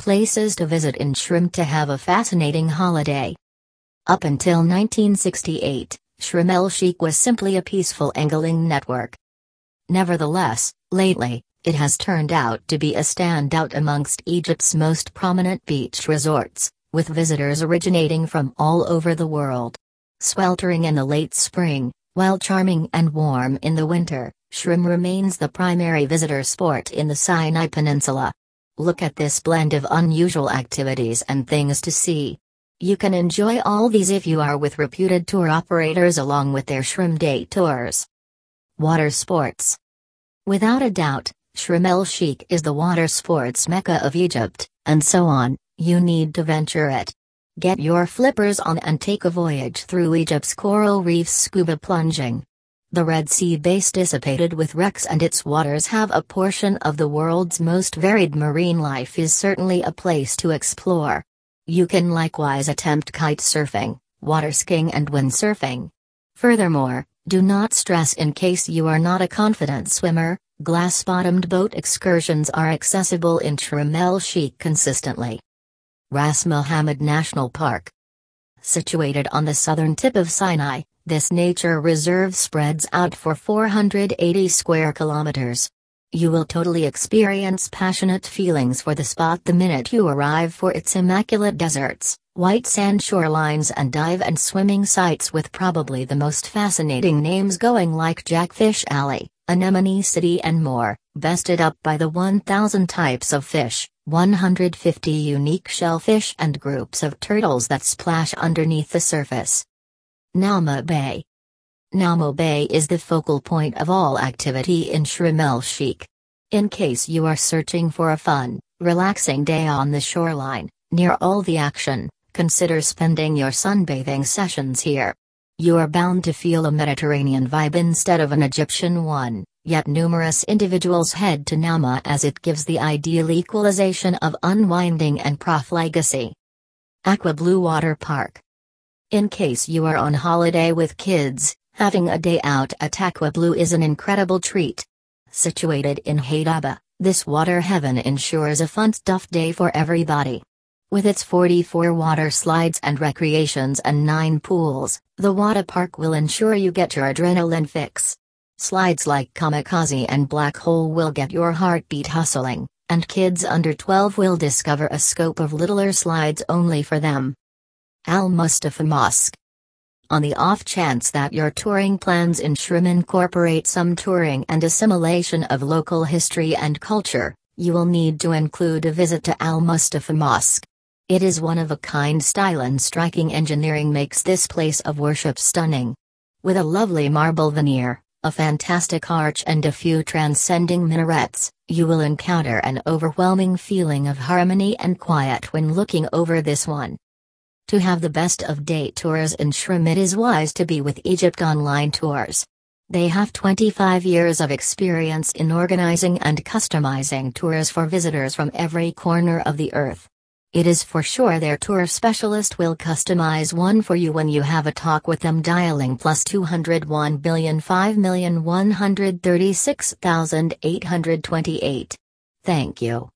Places to visit in Shram to have a fascinating holiday. Up until 1968, Sharm el Sheikh was simply a peaceful angling network. Nevertheless, lately, it has turned out to be a standout amongst Egypt's most prominent beach resorts, with visitors originating from all over the world. Sweltering in the late spring, while charming and warm in the winter, Shram remains the primary visitor sport in the Sinai Peninsula. Look at this blend of unusual activities and things to see. You can enjoy all these if you are with reputed tour operators along with their Shram Day tours. Water sports. Without a doubt, Sharm el Sheikh is the water sports mecca of Egypt, and so on, you need to venture it. Get your flippers on and take a voyage through Egypt's coral reefs scuba plunging. The Red Sea base dissipated with wrecks and its waters have a portion of the world's most varied marine life is certainly a place to explore. You can likewise attempt kite surfing, water skiing and windsurfing. Furthermore, do not stress in case you are not a confident swimmer, glass-bottomed boat excursions are accessible in Sharm el-Sheikh consistently. Ras Mohammed National Park Situated on the southern tip of Sinai, this nature reserve spreads out for 480 square kilometers. You will totally experience passionate feelings for the spot the minute you arrive for its immaculate deserts, white sand shorelines and dive and swimming sites with probably the most fascinating names going like Jackfish Alley, Anemone City and more, bested up by the 1000 types of fish, 150 unique shellfish and groups of turtles that splash underneath the surface. Naama Bay Naama Bay is the focal point of all activity in Sharm el-Sheikh. In case you are searching for a fun, relaxing day on the shoreline, near all the action, consider spending your sunbathing sessions here. You are bound to feel a Mediterranean vibe instead of an Egyptian one, yet numerous individuals head to Naama as it gives the ideal equalization of unwinding and profligacy. Aqua Blue Water Park In case you are on holiday with kids, Having a day out at Aqua Blue is an incredible treat. Situated in Hadaba, this water heaven ensures a fun-stuffed day for everybody. With its 44 water slides and recreations and 9 pools, the water park will ensure you get your adrenaline fix. Slides like Kamikaze and Black Hole will get your heartbeat hustling, and kids under 12 will discover a scope of littler slides only for them. Al Mustafa Mosque on the off chance that your touring plans in Shram incorporate some touring and assimilation of local history and culture, you will need to include a visit to Al Mustafa Mosque. It is one of a kind style and striking engineering makes this place of worship stunning. With a lovely marble veneer, a fantastic arch and a few transcending minarets, you will encounter an overwhelming feeling of harmony and quiet when looking over this one. To have the best of day tours in Shram it is wise to be with Egypt Online Tours. They have 25 years of experience in organizing and customizing tours for visitors from every corner of the earth. It is for sure their tour specialist will customize one for you when you have a talk with them dialing plus 201 billion 5 Thank you.